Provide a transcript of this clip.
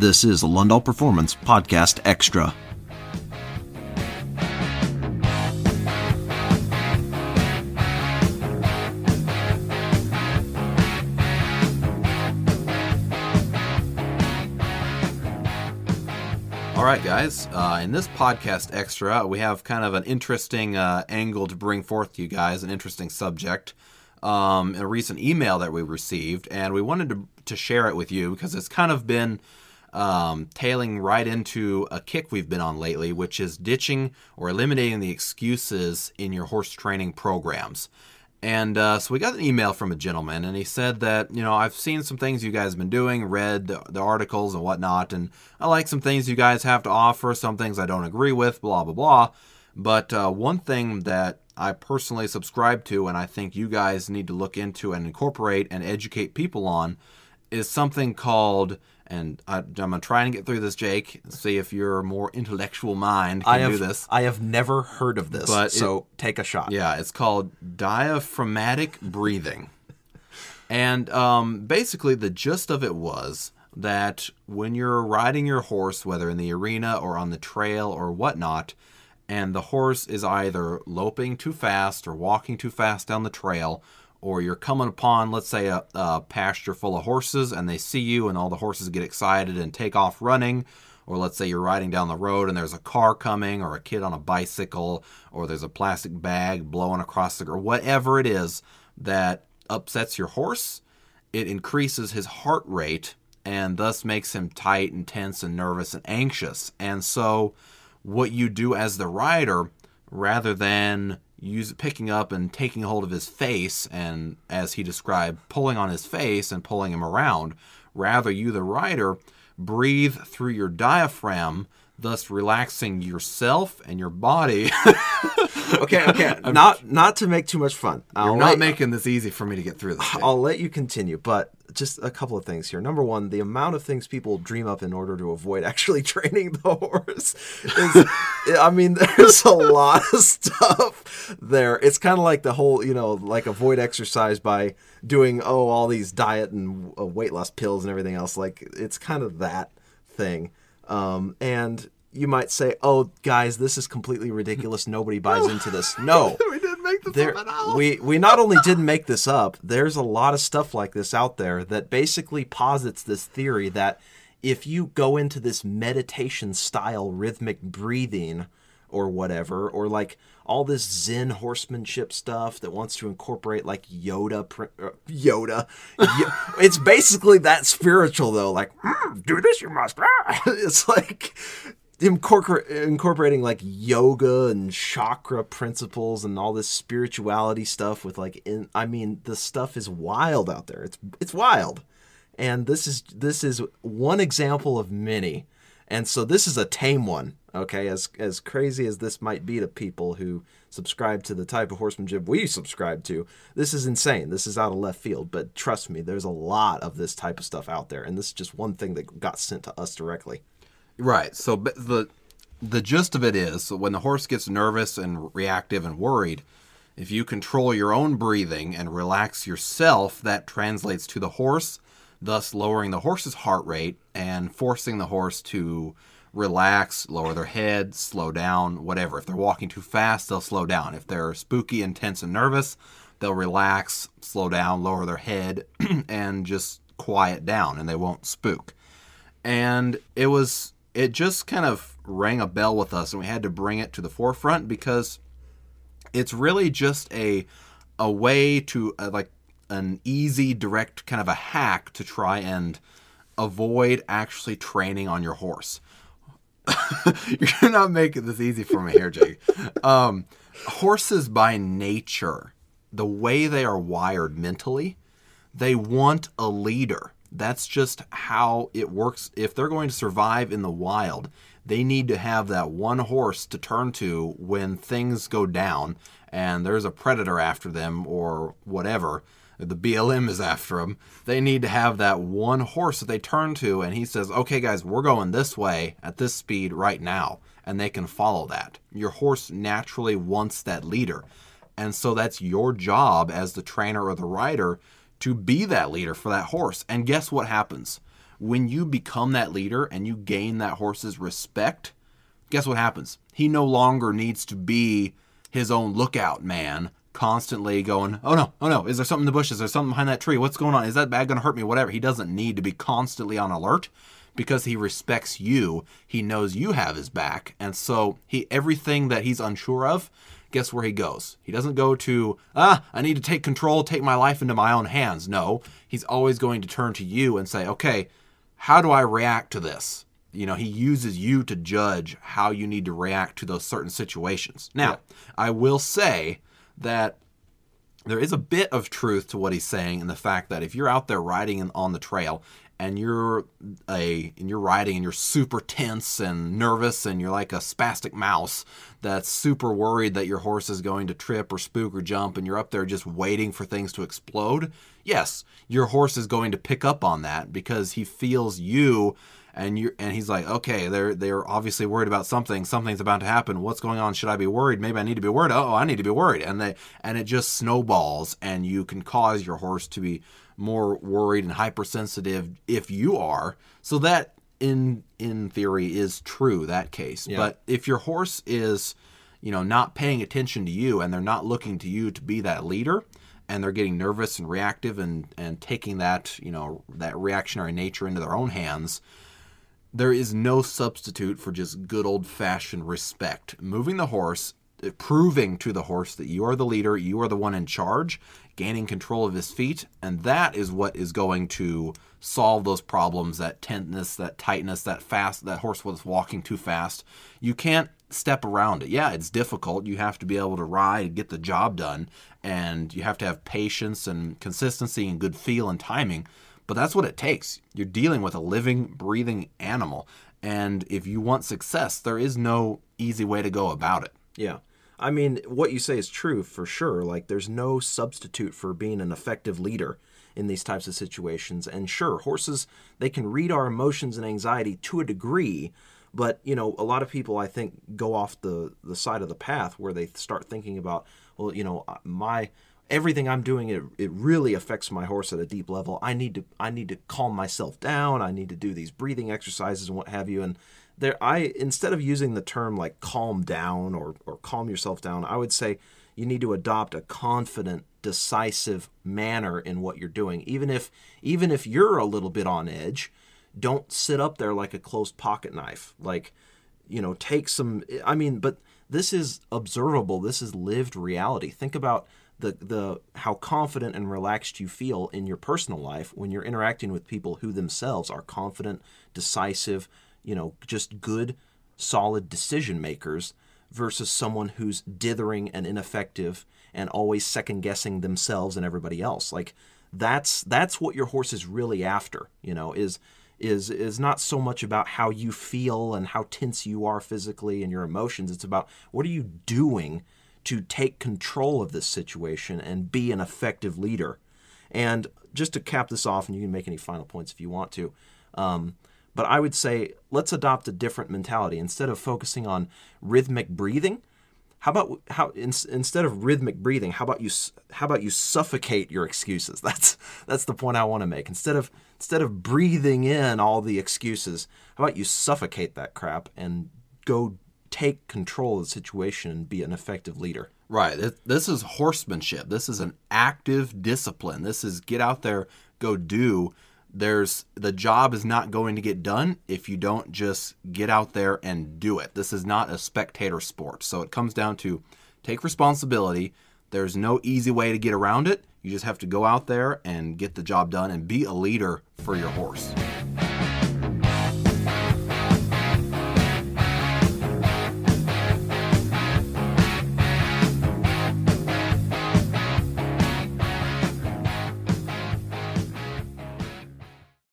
This is the Lundahl Performance Podcast Extra. All right, guys. Uh, in this podcast extra, we have kind of an interesting uh, angle to bring forth to you guys, an interesting subject. Um, a recent email that we received, and we wanted to, to share it with you because it's kind of been um, tailing right into a kick we've been on lately, which is ditching or eliminating the excuses in your horse training programs. And uh, so we got an email from a gentleman, and he said that, you know, I've seen some things you guys have been doing, read the, the, articles and whatnot, and I like some things you guys have to offer, some things I don't agree with, blah, blah, blah. But uh, one thing that I personally subscribe to, and I think you guys need to look into and incorporate and educate people on, is something called and I, am gonna try and get through this, Jake. See if your more intellectual mind can I have, do this. I have never heard of this, but so it, take a shot. Yeah, it's called diaphragmatic breathing, and um, basically the gist of it was that when you're riding your horse, whether in the arena or on the trail or whatnot, and the horse is either loping too fast or walking too fast down the trail or you're coming upon, let's say, a, a, pasture full of horses and they see you and all the horses get excited and take off running, or let's say you're riding down the road and there's a car coming, or a kid on a bicycle, or there's a plastic bag blowing across the, or whatever it is that upsets your horse, it increases his heart rate and thus makes him tight and tense and nervous and anxious. And so, what you do as the rider, rather than use picking up and taking hold of his face and as he described pulling on his face and pulling him around. Rather you the rider breathe through your diaphragm thus relaxing yourself and your body okay okay not not to make too much fun you're not making this easy for me to get through this i'll let you continue but just a couple of things here. Number one, the amount of things people dream up in order to avoid actually training the horse is, I mean, there's a lot of stuff there. It's kind of like the whole, you know, like avoid exercise by doing, oh, all these diet and uh, weight loss pills and everything else. Like, it's kind of that thing. Um, and you might say, oh, guys, this is completely ridiculous. Nobody buys into this. No. we did make this there, up at all. We we not only didn't make this up. There's a lot of stuff like this out there that basically posits this theory that if you go into this meditation style rhythmic breathing or whatever, or like all this Zen horsemanship stuff that wants to incorporate like Yoda, uh, Yoda. it's basically that spiritual though. Like, mm, do this, you must. it's like incorporating like yoga and chakra principles and all this spirituality stuff with like in I mean the stuff is wild out there. It's it's wild. And this is this is one example of many. And so this is a tame one, okay? As as crazy as this might be to people who subscribe to the type of horsemanship we subscribe to, this is insane. This is out of left field, but trust me, there's a lot of this type of stuff out there and this is just one thing that got sent to us directly. Right. So the the gist of it is when the horse gets nervous and reactive and worried, if you control your own breathing and relax yourself, that translates to the horse, thus lowering the horse's heart rate and forcing the horse to relax, lower their head, slow down, whatever. If they're walking too fast, they'll slow down. If they're spooky, intense, and nervous, they'll relax, slow down, lower their head, and just quiet down, and they won't spook. And it was it just kind of rang a bell with us and we had to bring it to the forefront because it's really just a a way to uh, like an easy direct kind of a hack to try and avoid actually training on your horse you're not making it this easy for me here jake um, horses by nature the way they are wired mentally they want a leader that's just how it works. If they're going to survive in the wild, they need to have that one horse to turn to when things go down and there's a predator after them or whatever. The BLM is after them. They need to have that one horse that they turn to, and he says, Okay, guys, we're going this way at this speed right now. And they can follow that. Your horse naturally wants that leader. And so that's your job as the trainer or the rider to be that leader for that horse. And guess what happens? when you become that leader and you gain that horse's respect, guess what happens? He no longer needs to be his own lookout man, constantly going, oh no, oh no, is there something in the bushes? Is there something behind that tree? What's going on? Is that bag going to hurt me? Whatever. He doesn't need to be constantly on alert because he respects you. He knows you have his back. And so he everything that he's unsure of, guess where he goes? He doesn't go to, ah, I need to take control, take my life into my own hands. No, he's always going to turn to you and say, okay, how do I react to this? You know, he uses you to judge how you need to react to those certain situations. Now, yeah. I will say that there is a bit of truth to what he's saying in the fact that if you're out there riding on the trail and you're a and you're riding and you're super tense and nervous and you're like a spastic mouse that's super worried that your horse is going to trip or spook or jump and you're up there just waiting for things to explode yes your horse is going to pick up on that because he feels you and you and he's like okay they're they're obviously worried about something something's about to happen what's going on should i be worried maybe i need to be worried oh i need to be worried and they and it just snowballs and you can cause your horse to be more worried and hypersensitive if you are. So that in in theory is true that case. Yeah. But if your horse is, you know, not paying attention to you and they're not looking to you to be that leader and they're getting nervous and reactive and and taking that, you know, that reactionary nature into their own hands, there is no substitute for just good old-fashioned respect. Moving the horse uh, proving to the horse that you are the leader, you are the one in charge, gaining control of his feet, and that is what is going to solve those problems that tentness, that tightness, that fast, that horse was walking too fast. You can't step around it. Yeah, it's difficult. You have to be able to ride and get the job done, and you have to have patience and consistency and good feel and timing. But that's what it takes. You're dealing with a living, breathing animal. And if you want success, there is no easy way to go about it. Yeah. I mean, what you say is true for sure. Like, there's no substitute for being an effective leader in these types of situations. And sure, horses, they can read our emotions and anxiety to a degree, but, you know, a lot of people, I think, go off the, the side of the path where they start thinking about, well, you know, uh, my everything I'm doing it it really affects my horse at a deep level. I need to I need to calm myself down. I need to do these breathing exercises and what have you. And there I instead of using the term like calm down or or calm yourself down, I would say you need to adopt a confident, decisive manner in what you're doing. Even if even if you're a little bit on edge, don't sit up there like a closed pocket knife. Like, you know, take some I mean, but this is observable. This is lived reality. Think about the the how confident and relaxed you feel in your personal life when you're interacting with people who themselves are confident, decisive, you know, just good, solid decision makers versus someone who's dithering and ineffective and always second guessing themselves and everybody else. Like that's that's what your horse is really after, you know, is is is not so much about how you feel and how tense you are physically and your emotions. It's about what are you doing to take control of this situation and be an effective leader. And just to cap this off, and you can make any final points if you want to. Um, but I would say let's adopt a different mentality. Instead of focusing on rhythmic breathing, how about how in, instead of rhythmic breathing, how about you how about you suffocate your excuses? That's that's the point I want to make. Instead of instead of breathing in all the excuses, how about you suffocate that crap and go take control of the situation and be an effective leader? Right. This is horsemanship. This is an active discipline. This is get out there, go do there's the job is not going to get done if you don't just get out there and do it. This is not a spectator sport. So it comes down to take responsibility. There's no easy way to get around it. You just have to go out there and get the job done and be a leader for your horse.